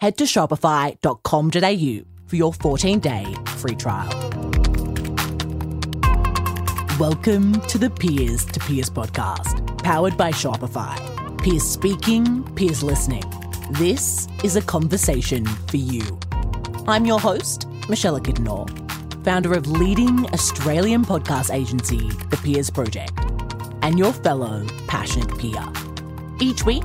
head to shopify.com.au for your 14 day free trial. Welcome to the Peers to Peers podcast, powered by Shopify. Peers speaking, peers listening. This is a conversation for you. I'm your host, Michelle Kidnor, founder of leading Australian podcast agency, The Peers Project, and your fellow passionate peer. Each week,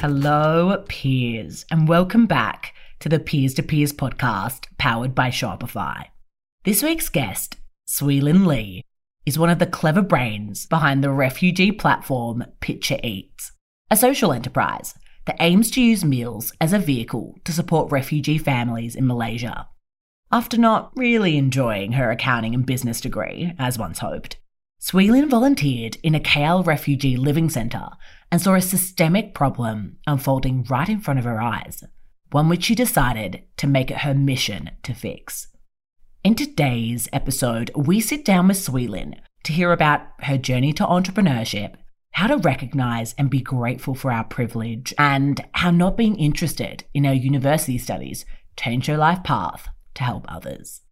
Hello, peers, and welcome back to the Peers to Peers podcast powered by Shopify. This week's guest, Swee-Lin Lee, is one of the clever brains behind the refugee platform Picha Eats, a social enterprise that aims to use meals as a vehicle to support refugee families in Malaysia. After not really enjoying her accounting and business degree, as once hoped, Swee-Lin volunteered in a KL refugee living centre and saw a systemic problem unfolding right in front of her eyes, one which she decided to make it her mission to fix. In today's episode, we sit down with Swee-Lin to hear about her journey to entrepreneurship, how to recognize and be grateful for our privilege, and how not being interested in our university studies changed her life path to help others.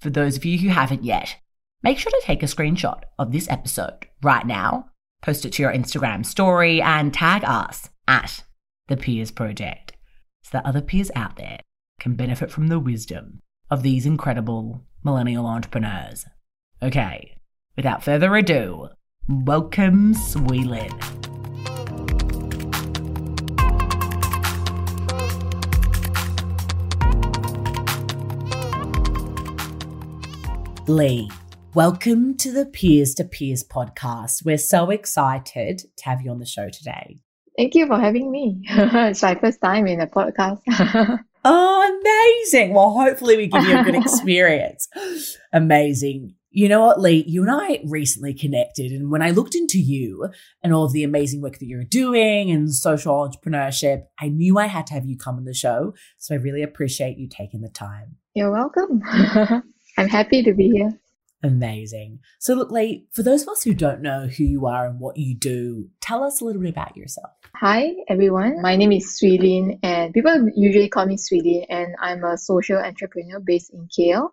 For those of you who haven't yet, make sure to take a screenshot of this episode right now post it to your Instagram story, and tag us at the Peers Project so that other peers out there can benefit from the wisdom of these incredible millennial entrepreneurs. Okay, without further ado, welcome Swee-Lin. Lee, Welcome to the Peers to Peers podcast. We're so excited to have you on the show today. Thank you for having me. it's my first time in a podcast. oh, amazing. Well, hopefully, we give you a good experience. amazing. You know what, Lee? You and I recently connected, and when I looked into you and all of the amazing work that you're doing and social entrepreneurship, I knew I had to have you come on the show. So I really appreciate you taking the time. You're welcome. I'm happy to be here. Amazing. So, look, Lee, for those of us who don't know who you are and what you do, tell us a little bit about yourself. Hi, everyone. My name is Swee-Lin, and people usually call me Swee-Lin, and I'm a social entrepreneur based in KL.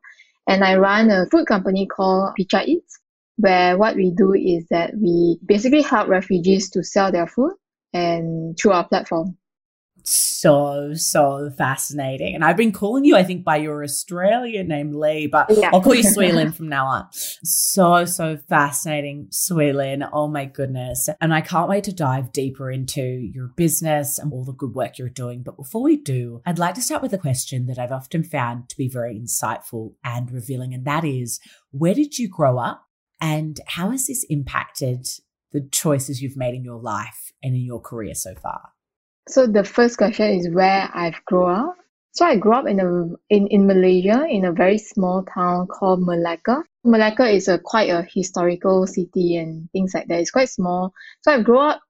And I run a food company called Picha Eats, where what we do is that we basically help refugees to sell their food and through our platform so so fascinating. And i've been calling you i think by your australian name lee but yeah. i'll call you Swee-Lin from now on. So so fascinating Swee-Lin oh my goodness. And i can't wait to dive deeper into your business and all the good work you're doing. But before we do i'd like to start with a question that i've often found to be very insightful and revealing and that is where did you grow up? And how has this impacted the choices you've made in your life and in your career so far so the first question is where I've grown up. So I grew up in a in, in Malaysia in a very small town called Melaka. Melaka is a quite a historical city and things like that. It's quite small. So I grew up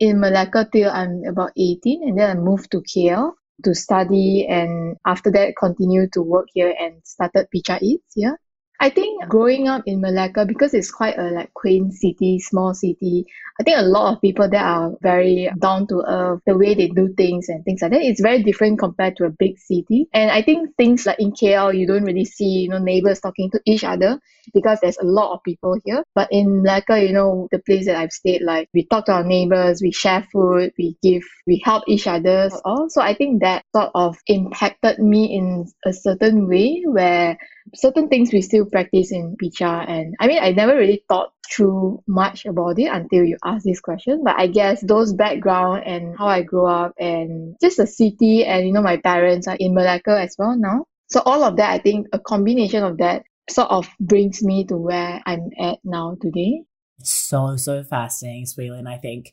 in Melaka till I'm about 18 and then I moved to KL to study and after that continue to work here and started Picha Eats here. I think growing up in Malacca, because it's quite a like quaint city, small city, I think a lot of people there are very down to earth, the way they do things and things like that. It's very different compared to a big city. And I think things like in KL, you don't really see, you know, neighbors talking to each other because there's a lot of people here. But in Malacca, you know, the place that I've stayed, like we talk to our neighbors, we share food, we give, we help each other. Also, I think that sort of impacted me in a certain way where certain things we still practice in Picha. And I mean, I never really thought through much about it until you ask this question. But I guess those background and how I grew up and just the city and, you know, my parents are in Malacca as well now. So all of that, I think a combination of that sort of brings me to where I'm at now today. So, so fascinating, Swee I think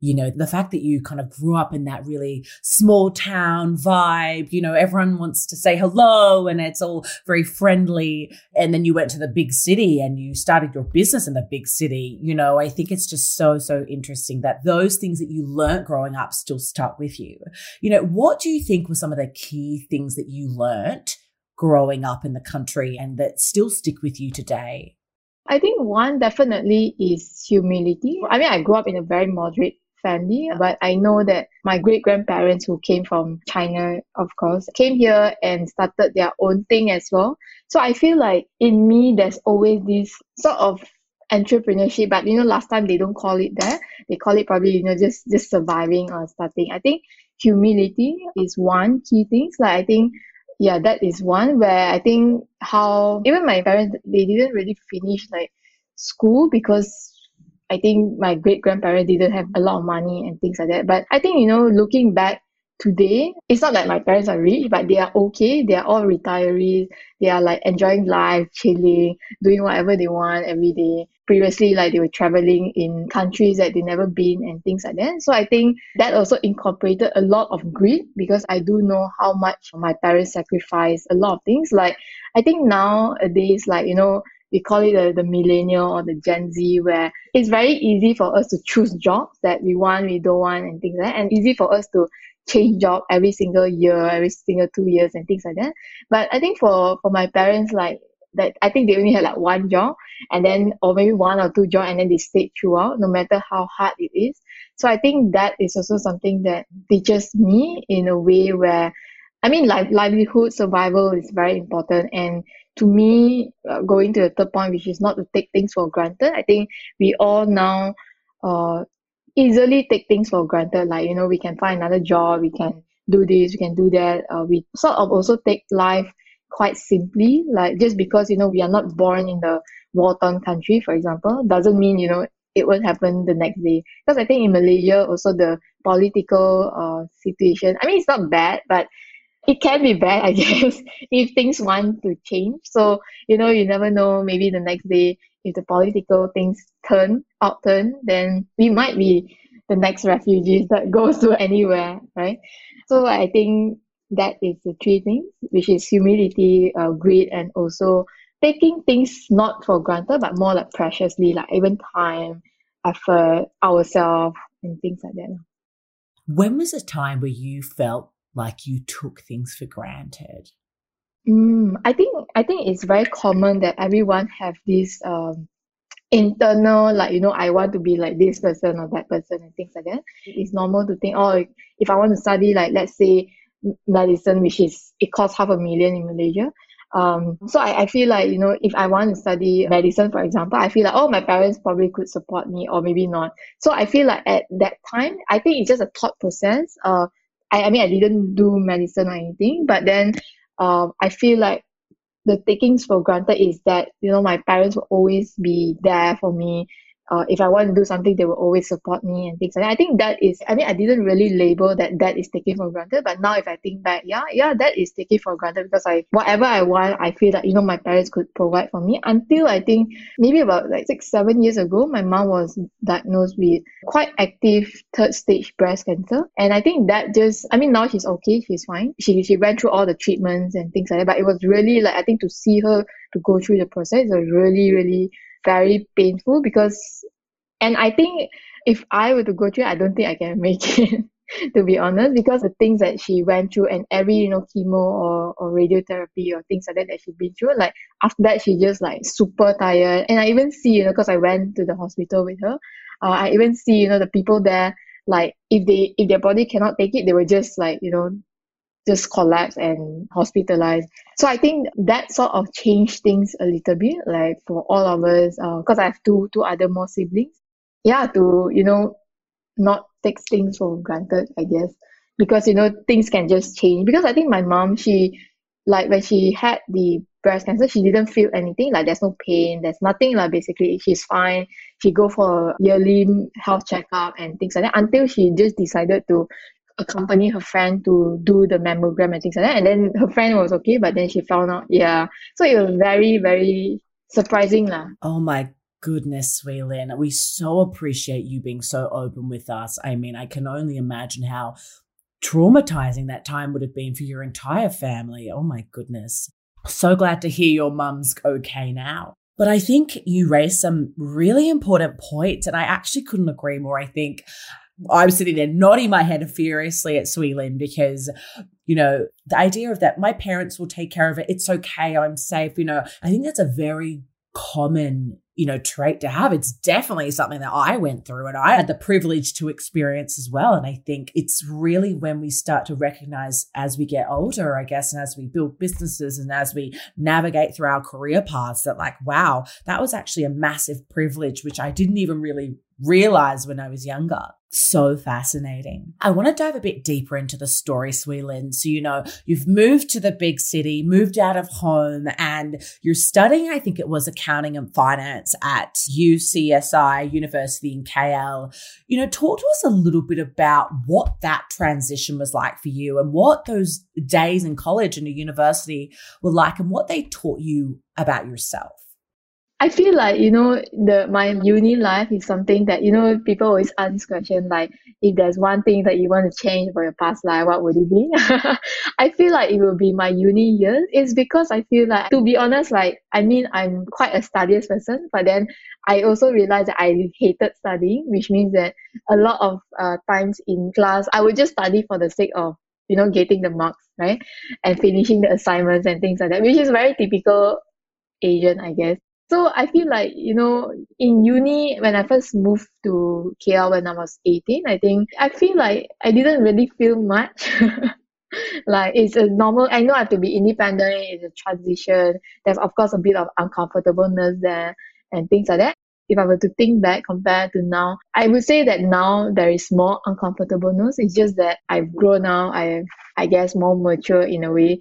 you know, the fact that you kind of grew up in that really small town vibe, you know, everyone wants to say hello and it's all very friendly. And then you went to the big city and you started your business in the big city. You know, I think it's just so, so interesting that those things that you learned growing up still stuck with you. You know, what do you think were some of the key things that you learned growing up in the country and that still stick with you today? I think one definitely is humility. I mean, I grew up in a very moderate family, but I know that my great grandparents who came from China, of course, came here and started their own thing as well. So I feel like in me, there's always this sort of entrepreneurship, but you know, last time they don't call it that. They call it probably, you know, just just surviving or starting. I think humility is one key thing. Like I think yeah, that is one where I think how even my parents they didn't really finish like school because I think my great grandparents didn't have a lot of money and things like that. But I think, you know, looking back today, it's not that my parents are rich, but they are okay. They are all retirees. They are like enjoying life, chilling, doing whatever they want every day. Previously, like they were traveling in countries that they never been and things like that. So I think that also incorporated a lot of greed because I do know how much my parents sacrificed a lot of things. Like I think nowadays, like, you know, we call it the, the millennial or the Gen Z, where it's very easy for us to choose jobs that we want, we don't want, and things like that, and easy for us to change job every single year, every single two years, and things like that. But I think for for my parents, like that, I think they only had like one job, and then or maybe one or two job, and then they stayed throughout, no matter how hard it is. So I think that is also something that teaches me in a way where I mean, like livelihood survival is very important, and to me, uh, going to the third point, which is not to take things for granted. I think we all now uh, easily take things for granted. Like, you know, we can find another job, we can do this, we can do that. Uh, we sort of also take life quite simply. Like, just because, you know, we are not born in the war torn country, for example, doesn't mean, you know, it won't happen the next day. Because I think in Malaysia, also the political uh, situation, I mean, it's not bad, but it can be bad, I guess, if things want to change. So, you know, you never know, maybe the next day, if the political things turn, outturn, then we might be the next refugees that goes to anywhere, right? So I think that is the three things, which is humility, uh, greed, and also taking things not for granted, but more like preciously, like even time, effort, ourselves, and things like that. When was a time where you felt like you took things for granted? Mm, I think I think it's very common that everyone have this um internal like you know I want to be like this person or that person and things like that. It's normal to think oh if I want to study like let's say medicine which is it costs half a million in Malaysia. Um, so I, I feel like you know if I want to study medicine for example I feel like oh my parents probably could support me or maybe not so I feel like at that time I think it's just a thought process uh I, I mean I didn't do medicine or anything but then um I feel like the takings for granted is that you know my parents will always be there for me uh, if I want to do something, they will always support me and things like that. I think that is, I mean, I didn't really label that that is taken for granted, but now if I think back, yeah, yeah, that is taken for granted because I, whatever I want, I feel that, you know, my parents could provide for me until I think maybe about like six, seven years ago, my mom was diagnosed with quite active third stage breast cancer. And I think that just, I mean, now she's okay, she's fine. She, she went through all the treatments and things like that, but it was really like, I think to see her to go through the process was really, really very painful because and I think if I were to go through I don't think I can make it to be honest, because the things that she went through and every, you know, chemo or, or radiotherapy or things like that that she's been through, like after that, she just like super tired. And I even see, you know, because I went to the hospital with her, uh, I even see, you know, the people there, like if they, if their body cannot take it, they were just like, you know, just collapse and hospitalized. So I think that sort of changed things a little bit, like for all of us, because uh, I have two two other more siblings. Yeah, to you know, not take things for granted, I guess, because you know things can just change. Because I think my mom, she like when she had the breast cancer, she didn't feel anything. Like there's no pain, there's nothing. Like basically, she's fine. She go for yearly health checkup and things like that until she just decided to accompany her friend to do the mammogram and things like that. And then her friend was okay, but then she found out, yeah. So it was very, very surprising. Lah. Oh my goodness, Swee Lin. We so appreciate you being so open with us. I mean, I can only imagine how traumatizing that time would have been for your entire family. Oh my goodness. So glad to hear your mum's okay now. But I think you raised some really important points, and I actually couldn't agree more. I think I was sitting there nodding my head furiously at Swee Lin because, you know, the idea of that my parents will take care of it. It's okay. I'm safe. You know, I think that's a very common you know trait to have it's definitely something that i went through and i had the privilege to experience as well and i think it's really when we start to recognize as we get older i guess and as we build businesses and as we navigate through our career paths that like wow that was actually a massive privilege which i didn't even really realize when i was younger so fascinating. I want to dive a bit deeper into the story, Swee Lin. So, you know, you've moved to the big city, moved out of home, and you're studying, I think it was accounting and finance at UCSI University in KL. You know, talk to us a little bit about what that transition was like for you and what those days in college and a university were like and what they taught you about yourself. I feel like you know the my uni life is something that you know people always ask this question like if there's one thing that you want to change for your past life, what would it be? I feel like it will be my uni years. It's because I feel like to be honest, like I mean I'm quite a studious person, but then I also realized that I hated studying, which means that a lot of uh, times in class I would just study for the sake of you know getting the marks right and finishing the assignments and things like that, which is very typical Asian, I guess. So I feel like, you know, in uni, when I first moved to KL when I was 18, I think I feel like I didn't really feel much. like it's a normal, I know I have to be independent, it's a transition. There's of course a bit of uncomfortableness there and things like that. If I were to think back compared to now, I would say that now there is more uncomfortableness. It's just that I've grown now. I I guess more mature in a way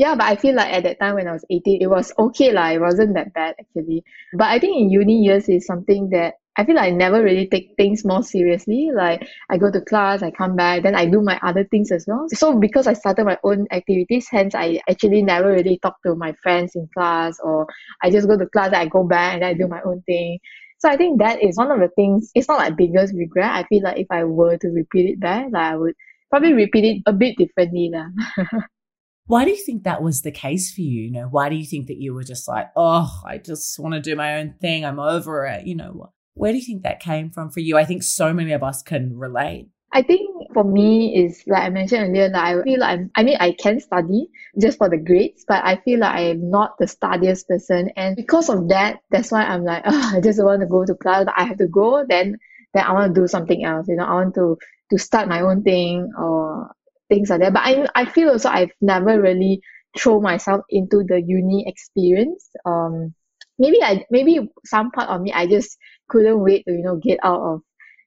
yeah but I feel like at that time when I was 18 it was okay lah it wasn't that bad actually but I think in uni years is something that I feel like I never really take things more seriously. Like I go to class, I come back, then I do my other things as well. So because I started my own activities, hence I actually never really talk to my friends in class or I just go to class, I go back and I do my own thing. So I think that is one of the things, it's not like biggest regret. I feel like if I were to repeat it back, like I would probably repeat it a bit differently. Lah. Why do you think that was the case for you? You know, why do you think that you were just like, oh, I just want to do my own thing. I'm over it. You know, where do you think that came from for you? I think so many of us can relate. I think for me is like I mentioned earlier that I feel like I'm, I mean I can study just for the grades, but I feel like I am not the studious person, and because of that, that's why I'm like, oh, I just want to go to class. I have to go, then then I want to do something else. You know, I want to to start my own thing or things like that. But I I feel also I've never really throw myself into the uni experience. Um, maybe I maybe some part of me I just couldn't wait to you know get out of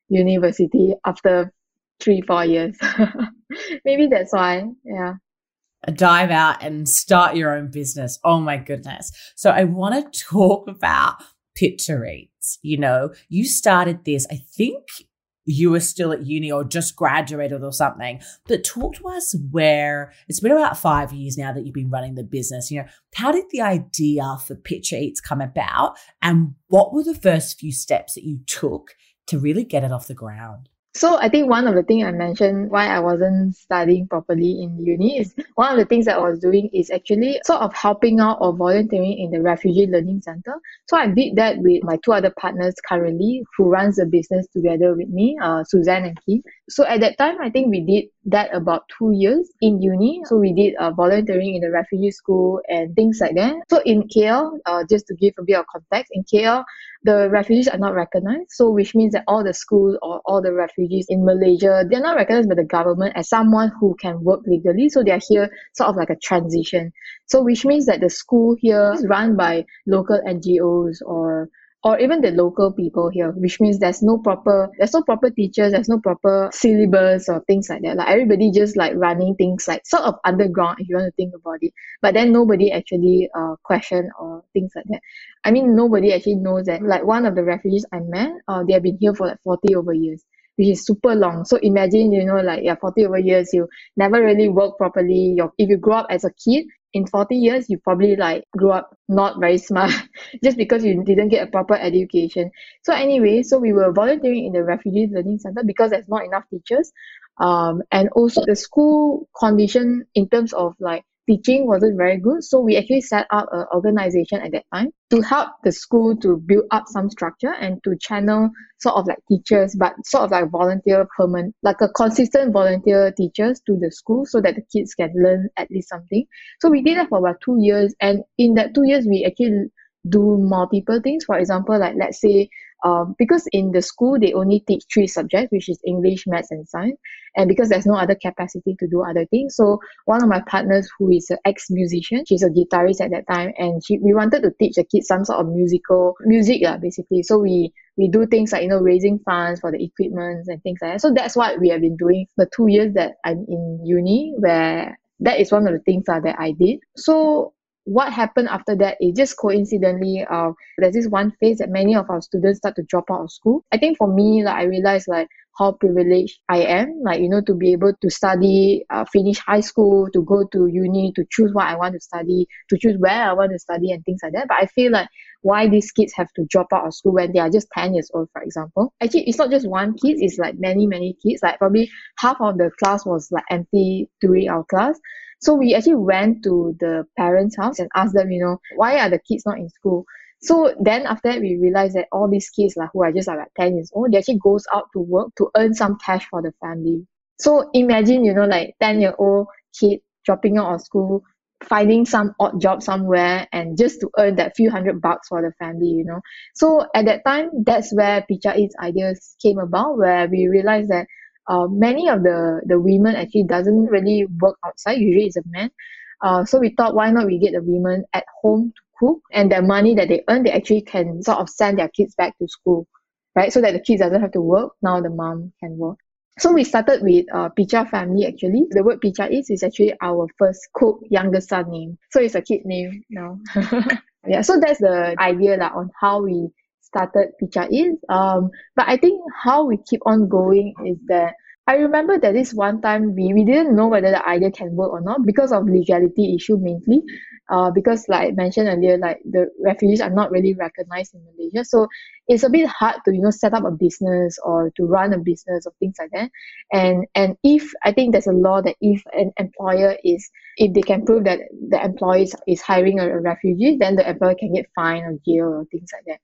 university after three four years. maybe that's why. Yeah. Dive out and start your own business. Oh my goodness. So I want to talk about Picha Eats. You know, you started this, I think you were still at uni or just graduated or something. But talk to us where it's been about five years now that you've been running the business. You know, how did the idea for Picha Eats come about? And what were the first few steps that you took to really get it off the ground? So I think one of the things I mentioned why I wasn't studying properly in uni is one of the things I was doing is actually sort of helping out or volunteering in the Refugee Learning Center. So I did that with my two other partners currently who runs the business together with me, uh, Suzanne and Keith. So at that time, I think we did that about two years in uni. So we did uh, volunteering in the refugee school and things like that. So in KL, uh, just to give a bit of context, in KL, the refugees are not recognized. So which means that all the schools or all the refugees in Malaysia, they're not recognized by the government as someone who can work legally. So they're here sort of like a transition. So which means that the school here is run by local NGOs or or even the local people here, which means there's no proper there's no proper teachers, there's no proper syllabus or things like that. Like everybody just like running things like sort of underground if you want to think about it. But then nobody actually uh question or things like that. I mean nobody actually knows that like one of the refugees I met, uh they have been here for like forty over years which is super long. So imagine, you know, like yeah, 40 over years, you never really work properly. Your if you grow up as a kid, in 40 years you probably like grew up not very smart just because you didn't get a proper education. So anyway so we were volunteering in the refugee learning center because there's not enough teachers. Um, and also the school condition in terms of like teaching wasn't very good. So we actually set up an organization at that time to help the school to build up some structure and to channel sort of like teachers, but sort of like volunteer permanent, like a consistent volunteer teachers to the school so that the kids can learn at least something. So we did that for about two years. And in that two years, we actually do multiple things. For example, like let's say um, because in the school they only teach three subjects, which is English, Maths, and Science, and because there's no other capacity to do other things, so one of my partners who is an ex-musician, she's a guitarist at that time, and she we wanted to teach the kids some sort of musical music, yeah, basically. So we we do things like you know raising funds for the equipment and things like that. So that's what we have been doing the two years that I'm in uni, where that is one of the things uh, that I did. So what happened after that is just coincidentally uh, there's this one phase that many of our students start to drop out of school. I think for me like i realized like how privileged i am like you know to be able to study uh, finish high school to go to uni to choose what i want to study to choose where i want to study and things like that. But i feel like why these kids have to drop out of school when they are just 10 years old for example. Actually it's not just one kid it's like many many kids. Like probably half of the class was like empty during our class so we actually went to the parents' house and asked them, you know, why are the kids not in school? So then after that, we realized that all these kids like, who are just like 10 years old, they actually goes out to work to earn some cash for the family. So imagine, you know, like 10 year old kid dropping out of school, finding some odd job somewhere and just to earn that few hundred bucks for the family, you know. So at that time, that's where Picha Eats ideas came about, where we realized that uh, many of the the women actually doesn't really work outside usually it's a man uh, so we thought why not we get the women at home to cook and the money that they earn they actually can sort of send their kids back to school right so that the kids doesn't have to work now the mom can work so we started with uh, Picha family actually. The word Picha is is actually our first cook younger son name. So it's a kid name now. yeah, so that's the idea like, on how we started Picha is. Um, but I think how we keep on going is that I remember that this one time we, we didn't know whether the idea can work or not because of legality issue mainly. Uh, because like I mentioned earlier, like the refugees are not really recognized in Malaysia. So it's a bit hard to, you know, set up a business or to run a business or things like that. And and if I think there's a law that if an employer is if they can prove that the employee is hiring a, a refugee, then the employer can get fined or jail or things like that.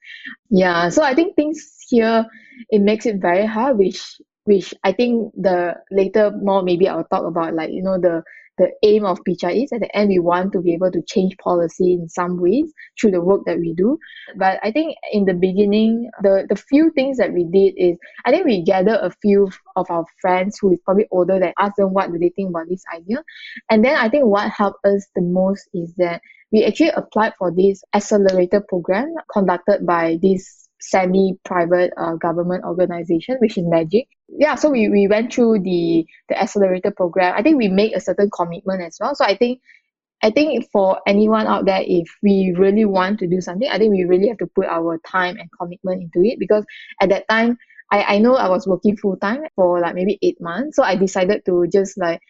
Yeah. So I think things here it makes it very hard, which which I think the later more maybe I'll talk about like you know the the aim of Picha is at the end we want to be able to change policy in some ways through the work that we do. But I think in the beginning, the the few things that we did is I think we gathered a few of our friends who is probably older that asked them what do they think about this idea. And then I think what helped us the most is that we actually applied for this accelerator program conducted by this semi-private uh, government organization, which is Magic. Yeah, so we, we went through the the accelerator program. I think we made a certain commitment as well. So I think I think for anyone out there, if we really want to do something, I think we really have to put our time and commitment into it because at that time, I, I know I was working full time for like maybe eight months. So I decided to just like,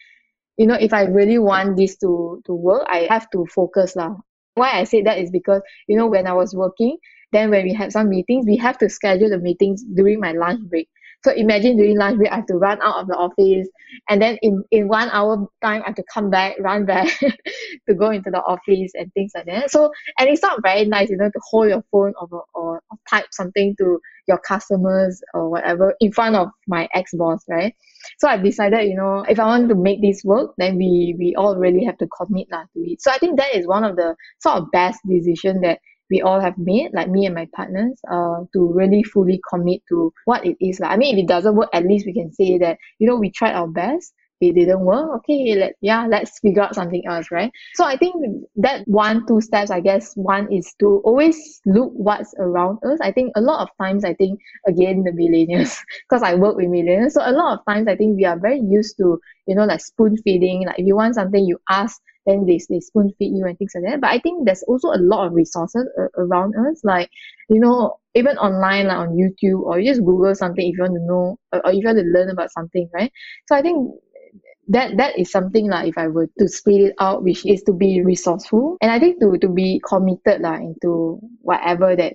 you know, if I really want this to to work, I have to focus lah. Why I say that is because, you know, when I was working, then when we have some meetings, we have to schedule the meetings during my lunch break. So imagine during lunch break, I have to run out of the office, and then in in one hour time, I have to come back, run back to go into the office and things like that. So and it's not very nice, you know, to hold your phone or or, or type something to your customers or whatever in front of my ex boss, right? So I decided, you know, if I want to make this work, then we we all really have to commit lah to it. So I think that is one of the sort of best decision that we all have made, like me and my partners, uh, to really fully commit to what it is. Like, I mean, if it doesn't work, at least we can say that, you know, we tried our best. It didn't work. Okay, let yeah, let's figure out something else, right? So I think that one, two steps, I guess one is to always look what's around us. I think a lot of times, I think again the millennials, because I work with millennials, so a lot of times I think we are very used to, you know, like spoon feeding. Like if you want something, you ask then they, they spoon feed you and things like that. But I think there's also a lot of resources uh, around us, like, you know, even online, like on YouTube, or you just Google something if you want to know, or, or if you want to learn about something, right? So I think that that is something like if I were to split it out, which is to be resourceful, and I think to to be committed like into whatever that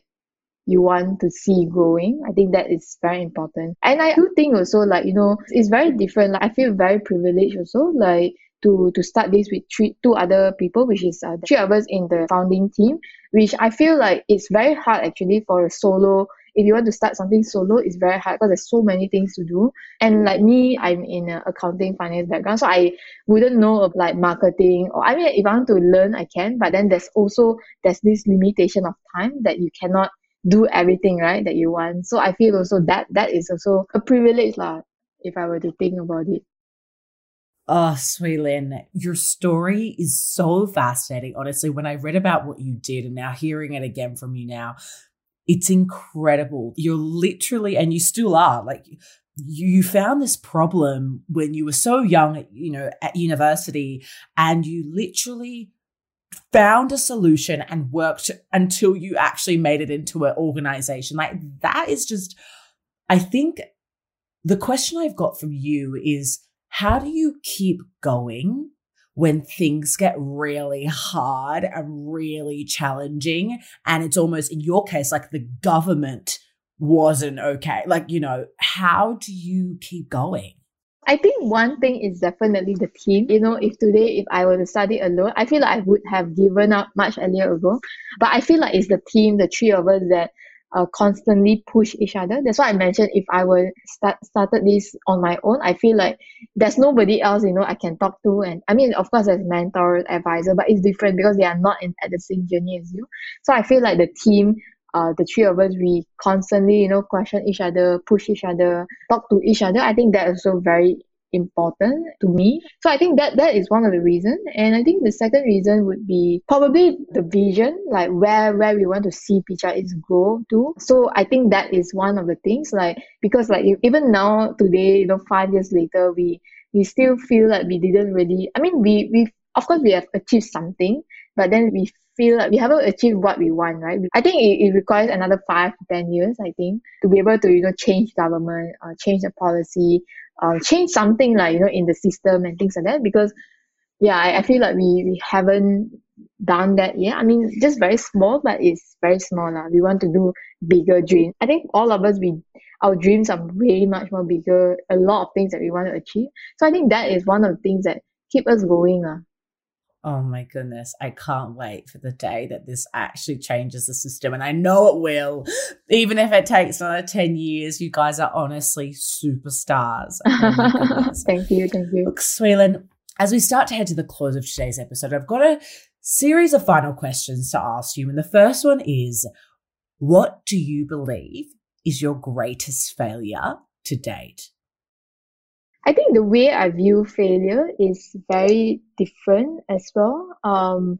you want to see growing. I think that is very important. And I do think also like, you know, it's very different. Like I feel very privileged also. Like to to start this with three two other people, which is uh, three of us in the founding team, which I feel like it's very hard actually for a solo. If you want to start something solo, it's very hard because there's so many things to do. And like me, I'm in an accounting finance background, so I wouldn't know of like marketing or I mean, if I want to learn, I can. But then there's also there's this limitation of time that you cannot do everything right that you want. So I feel also that that is also a privilege lah, if I were to think about it. Oh, Swee Lin, your story is so fascinating. Honestly, when I read about what you did and now hearing it again from you now, it's incredible. You're literally, and you still are, like, you found this problem when you were so young, you know, at university, and you literally found a solution and worked until you actually made it into an organization. Like, that is just, I think the question I've got from you is, how do you keep going when things get really hard and really challenging? And it's almost, in your case, like the government wasn't okay. Like, you know, how do you keep going? I think one thing is definitely the team. You know, if today, if I were to study alone, I feel like I would have given up much earlier ago. But I feel like it's the team, the three of us that uh, constantly push each other. That's why I mentioned if I were start started this on my own, I feel like there's nobody else you know I can talk to. And I mean, of course, there's mentor, advisor, but it's different because they are not in at the same journey as you. So I feel like the team. Uh, the three of us, we constantly, you know, question each other, push each other, talk to each other. I think that also very important to me. So I think that that is one of the reasons. And I think the second reason would be probably the vision, like where where we want to see Picha is grow to. So I think that is one of the things, like because like even now today, you know, five years later, we we still feel like we didn't really. I mean, we we of course we have achieved something, but then we feel like we haven't achieved what we want, right? I think it, it requires another five to ten years, I think, to be able to, you know, change government, uh, change the policy, uh, change something like you know in the system and things like that because yeah I, I feel like we we haven't done that yet I mean just very small but it's very small lah. we want to do bigger dreams I think all of us we our dreams are way much more bigger a lot of things that we want to achieve so I think that is one of the things that keep us going lah. Oh my goodness. I can't wait for the day that this actually changes the system. And I know it will. Even if it takes another 10 years, you guys are honestly superstars. Oh thank you. Thank you. Look, as we start to head to the close of today's episode, I've got a series of final questions to ask you. And the first one is What do you believe is your greatest failure to date? I think the way I view failure is very different as well. Um,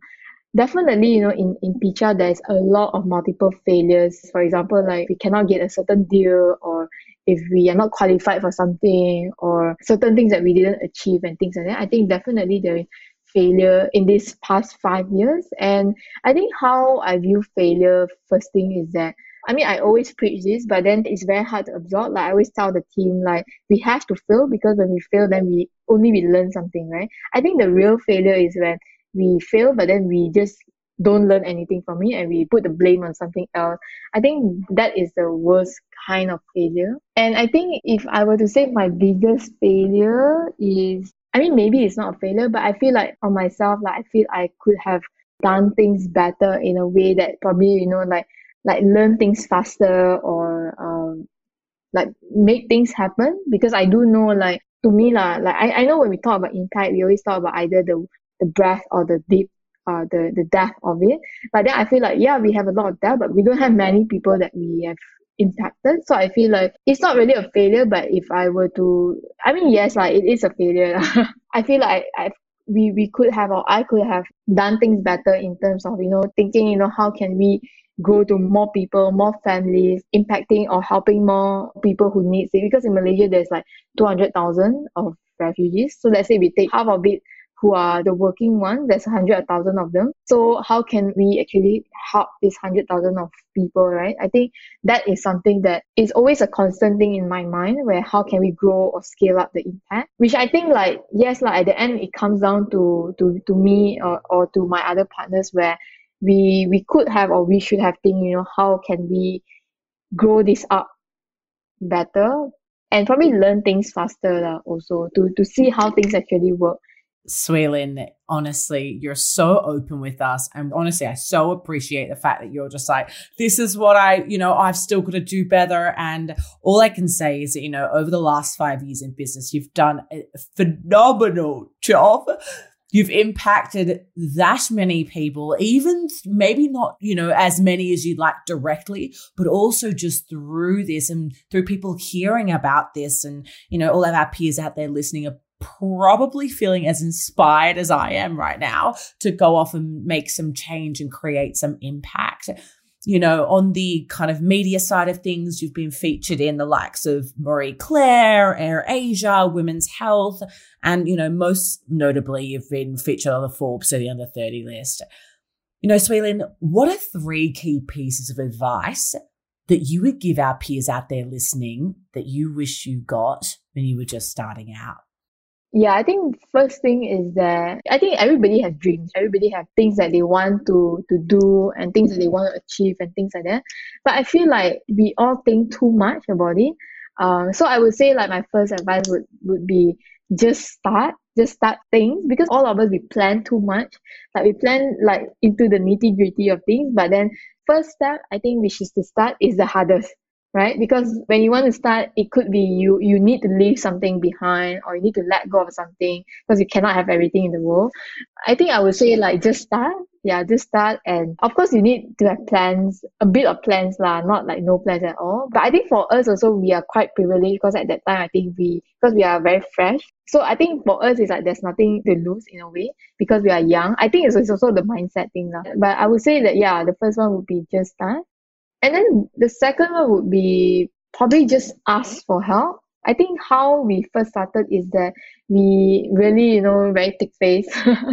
definitely, you know, in, in Picha, there's a lot of multiple failures. For example, like we cannot get a certain deal or if we are not qualified for something or certain things that we didn't achieve and things like that. I think definitely there is failure in these past five years. And I think how I view failure, first thing is that I mean, I always preach this, but then it's very hard to absorb. Like I always tell the team, like we have to fail because when we fail, then we only we learn something, right? I think the real failure is when we fail, but then we just don't learn anything from it and we put the blame on something else. I think that is the worst kind of failure. And I think if I were to say my biggest failure is I mean maybe it's not a failure, but I feel like on myself, like I feel I could have done things better in a way that probably, you know, like like learn things faster or um like make things happen because I do know like to me lah, like I, I know when we talk about impact, we always talk about either the the breadth or the deep uh the the depth of it. But then I feel like yeah, we have a lot of depth, but we don't have many people that we have impacted. So I feel like it's not really a failure, but if I were to I mean yes, like it is a failure. I feel like I've we we could have or I could have done things better in terms of, you know, thinking, you know, how can we grow to more people, more families, impacting or helping more people who need it. Because in Malaysia, there's like 200,000 of refugees. So let's say we take half of it who are the working ones, there's 100,000 of them. So how can we actually help this 100,000 of people, right? I think that is something that is always a constant thing in my mind where how can we grow or scale up the impact, which I think like, yes, like at the end, it comes down to, to, to me or, or to my other partners where we we could have or we should have think you know how can we grow this up better and probably learn things faster also to to see how things actually work Swee honestly, you're so open with us. And honestly, I so appreciate the fact that you're just like, this is what I, you know, I've still got to do better. And all I can say is that, you know, over the last five years in business, you've done a phenomenal job you've impacted that many people, even maybe not, you know, as many as you'd like directly, but also just through this and through people hearing about this and, you know, all of our peers out there listening are probably feeling as inspired as I am right now to go off and make some change and create some impact you know, on the kind of media side of things, you've been featured in the likes of Marie Claire, Air Asia, Women's Health, and, you know, most notably, you've been featured on the Forbes 30 under 30 list. You know, Swee Lin, what are three key pieces of advice that you would give our peers out there listening that you wish you got when you were just starting out? Yeah, I think first thing is that I think everybody has dreams. Everybody have things that they want to to do and things that they want to achieve and things like that. But I feel like we all think too much about it. Um, so I would say like my first advice would would be just start, just start things because all of us we plan too much. Like we plan like into the nitty gritty of things, but then first step I think which is to start is the hardest right? Because when you want to start it could be you you need to leave something behind or you need to let go of something because you cannot have everything in the world. I think i would say like just start. Yeah just start. And of course you need to have plans a bit of plans lah not like no plans at all. But i think for us also we are quite privileged because at that time i think we because we are very fresh. So i think for us it's like there's nothing to lose in a way because we are young. I think it's, it's also the mindset thing lah. but i would say that yeah the first one would be just start and then the second one would be probably just ask for help. I think how we first started is that we really, you know, very thick face.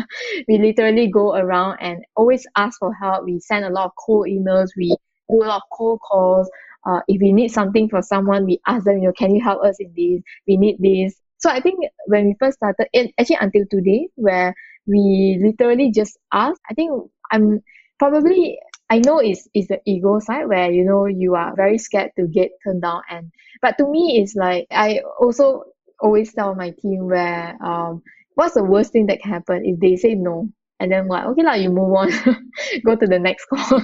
we literally go around and always ask for help. We send a lot of cold emails. We do a lot of cold calls. Uh, if we need something for someone, we ask them, you know, can you help us in this? We need this. So I think when we first started, and actually until today, where we literally just ask, I think I'm probably I know it's it's the ego side where you know you are very scared to get turned down and but to me it's like I also always tell my team where um what's the worst thing that can happen if they say no? And then like okay lah you move on go to the next call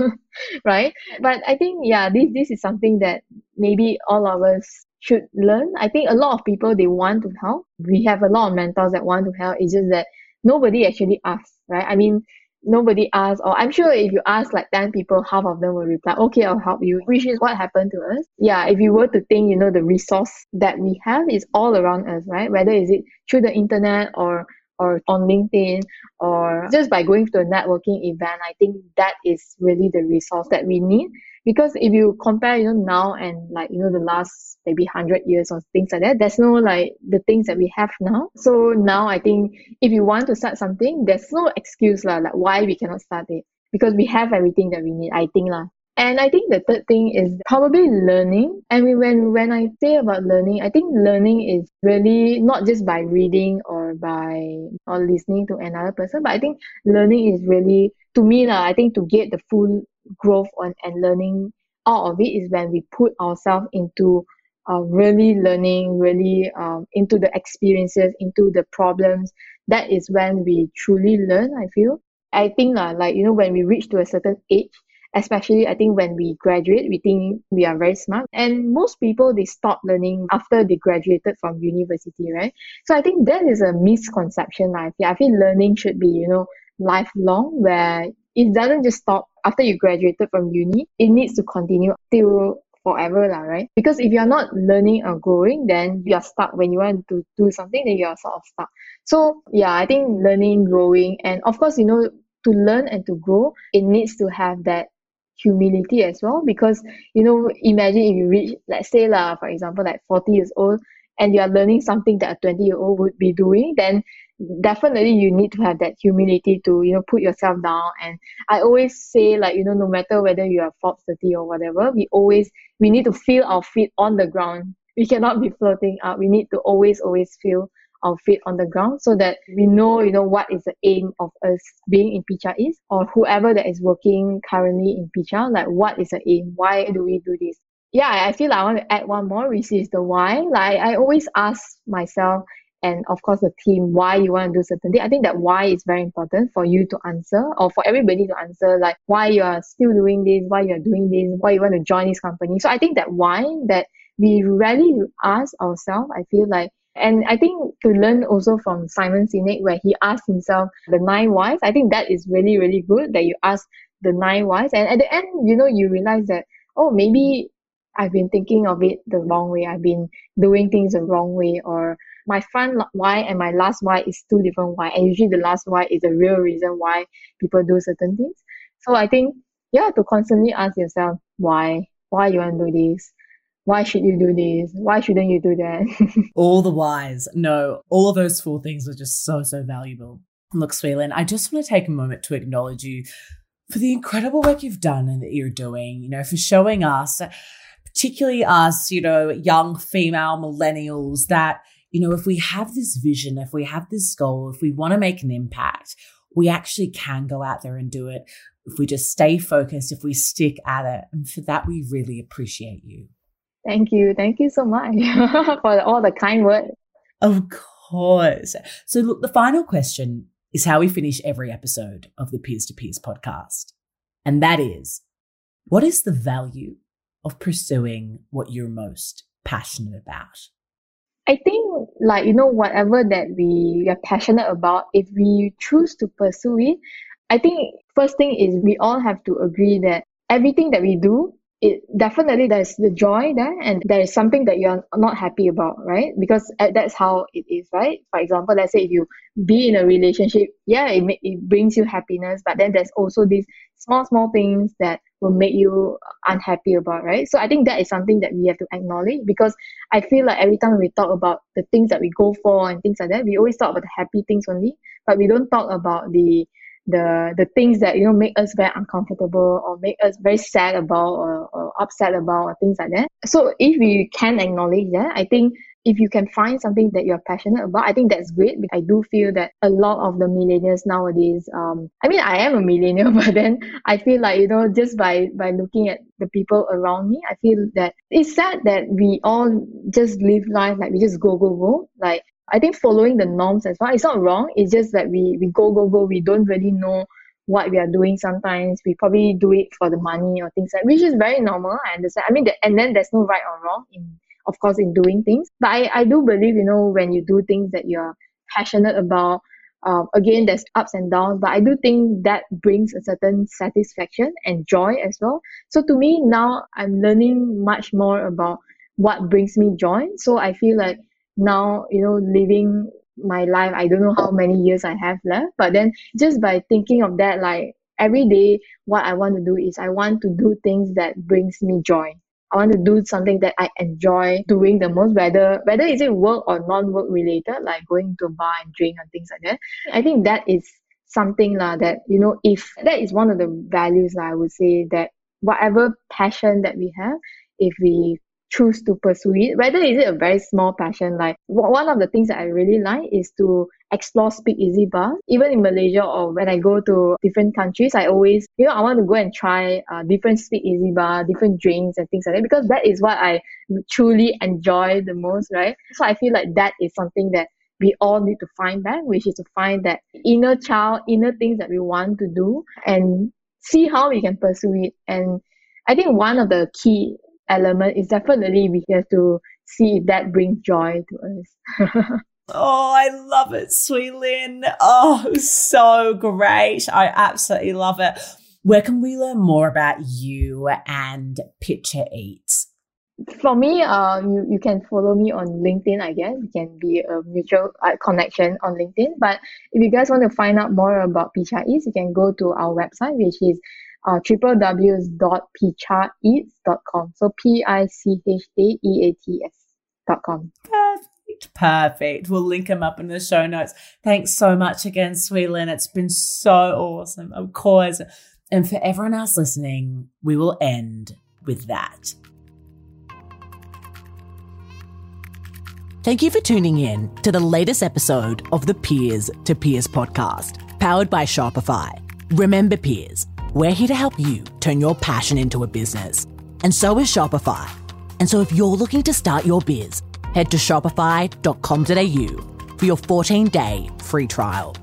right? But I think yeah this this is something that maybe all of us should learn. I think a lot of people they want to help. We have a lot of mentors that want to help. It's just that nobody actually asks right? I mean nobody asks or i'm sure if you ask like 10 people half of them will reply okay i'll help you which is what happened to us yeah if you were to think you know the resource that we have is all around us right whether is it through the internet or or on LinkedIn or just by going to a networking event, I think that is really the resource that we need. Because if you compare, you know, now and like, you know, the last maybe hundred years or things like that, there's no like the things that we have now. So now I think if you want to start something, there's no excuse lah, like why we cannot start it. Because we have everything that we need, I think lah. And I think the third thing is probably learning. And when when I say about learning, I think learning is really not just by reading or by or listening to another person, but I think learning is really to me lah, I think to get the full growth on and learning out of it is when we put ourselves into uh, really learning, really um, into the experiences, into the problems. That is when we truly learn, I feel. I think uh, like, you know, when we reach to a certain age, especially I think when we graduate, we think we are very smart. And most people, they stop learning after they graduated from university, right? So I think that is a misconception. I feel, I feel learning should be, you know, lifelong where it doesn't just stop after you graduated from uni. It needs to continue till forever, lah, right? Because if you're not learning or growing, then you're stuck. When you want to do something, then you're sort of stuck. So yeah, I think learning, growing, and of course, you know, to learn and to grow, it needs to have that humility as well. Because you know, imagine if you reach, let's say lah, for example, like 40 years old, and you are learning something that a 20 year old would be doing, then definitely you need to have that humility to you know put yourself down. And i always say like you know no matter whether you are forbes 30 or whatever we always we need to feel our feet on the ground. We cannot be floating up. We need to always always feel our feet on the ground so that we know you know what is the aim of us being in Picha is or whoever that is working currently in Picha like what is the aim? Why do we do this? Yeah I feel like I want to add one more which is the why. Like I always ask myself and of course the team why you want to do certain thing. I think that why is very important for you to answer or for everybody to answer like why you are still doing this, why you are doing this, why you want to join this company. So I think that why that we rarely ask ourselves, I feel like and I think to learn also from Simon Sinek where he asked himself the nine whys, I think that is really, really good that you ask the nine whys. And at the end, you know, you realize that, oh, maybe I've been thinking of it the wrong way. I've been doing things the wrong way or my front why and my last why is two different why and usually the last why is the real reason why people do certain things. So i think yeah to constantly ask yourself why why you want to do this? Why should you do this? Why shouldn't you do that? All the whys. No all of those four things are just so so valuable. Look Sweelin, i just want to take a moment to acknowledge you for the incredible work you've done and that you're doing you know for showing us particularly us you know young female millennials that you know, if we have this vision, if we have this goal, if we want to make an impact, we actually can go out there and do it. If we just stay focused, if we stick at it. And for that, we really appreciate you. Thank you. Thank you so much for all the kind words. Of course. So, look, the final question is how we finish every episode of the Peers to Peers podcast. And that is what is the value of pursuing what you're most passionate about? I think like you know whatever that we are passionate about, if we choose to pursue it, I think first thing is we all have to agree that everything that we do it definitely there's the joy there and there is something that you're not happy about right? Because that's how it is right? For example let's say if you be in a relationship yeah it, may, it brings you happiness but then there's also these small small things that will make you unhappy about right? So i think that is something that we have to acknowledge because i feel like every time we talk about the things that we go for and things like that we always talk about the happy things only but we don't talk about the the the things that you know make us very uncomfortable or make us very sad about or, or upset about or things like that. So if we can acknowledge that i think if you can find something that you're passionate about i think that's great i do feel that a lot of the millennials nowadays um i mean i am a millennial but then i feel like you know just by by looking at the people around me i feel that it's sad that we all just live life like we just go go go like I think following the norms as well. It's not wrong. It's just that we we go go go. We don't really know what we are doing. Sometimes we probably do it for the money or things like, which is very normal. I understand. I mean, and then there's no right or wrong in, of course, in doing things. But I I do believe you know when you do things that you're passionate about. Um, again, there's ups and downs, but I do think that brings a certain satisfaction and joy as well. So to me now, I'm learning much more about what brings me joy. So I feel like now you know living my life i don't know how many years i have left but then just by thinking of that like every day what i want to do is i want to do things that brings me joy i want to do something that i enjoy doing the most whether whether is it work or non-work related like going to a bar and drink and things like that. I think that is something la, that you know if that is one of the values la, i would say that whatever passion that we have, if we choose to pursue it, whether is it a very small passion, like one of the things that I really like is to explore speakeasy bars. Even in Malaysia or when I go to different countries, I always, you know, I want to go and try uh, different speakeasy bar, different drinks and things like that because that is what I truly enjoy the most, right? So I feel like that is something that we all need to find back, which is to find that inner child, inner things that we want to do and see how we can pursue it. And I think one of the key element is definitely we have to see if that brings joy to us. oh, I love it, Sweet Lynn. Oh, so great. I absolutely love it. Where can we learn more about you and Picha Eats? For me, uh, you, you can follow me on LinkedIn, I guess. We can be a mutual uh, connection on LinkedIn. But if you guys want to find out more about Picha Eats, you can go to our website, which is uh, www.pichaeats.com. So P I C H A E A T S dot com. Perfect. Perfect. We'll link them up in the show notes. Thanks so much again, Sweetlyn. It's been so awesome. Of course. And for everyone else listening, we will end with that. Thank you for tuning in to the latest episode of the Peers to Peers podcast, powered by Shopify. Remember, peers, we're here to help you turn your passion into a business. And so is Shopify. And so if you're looking to start your biz, head to shopify.com.au for your 14 day free trial.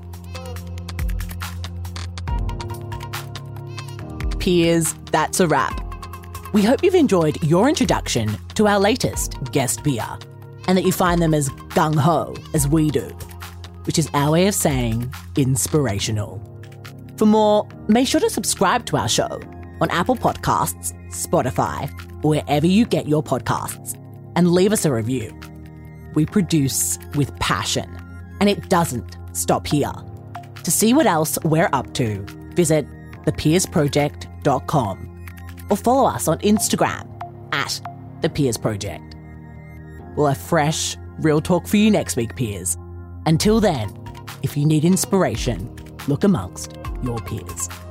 Peers, that's a wrap. We hope you've enjoyed your introduction to our latest guest beer and that you find them as gung ho as we do, which is our way of saying inspirational. For more, make sure to subscribe to our show on Apple Podcasts, Spotify, or wherever you get your podcasts, and leave us a review. We produce with passion, and it doesn't stop here. To see what else we're up to, visit thepeersproject.com or follow us on Instagram at the Peers Project. We'll have fresh, real talk for you next week, peers. Until then, if you need inspiration, look amongst your peers.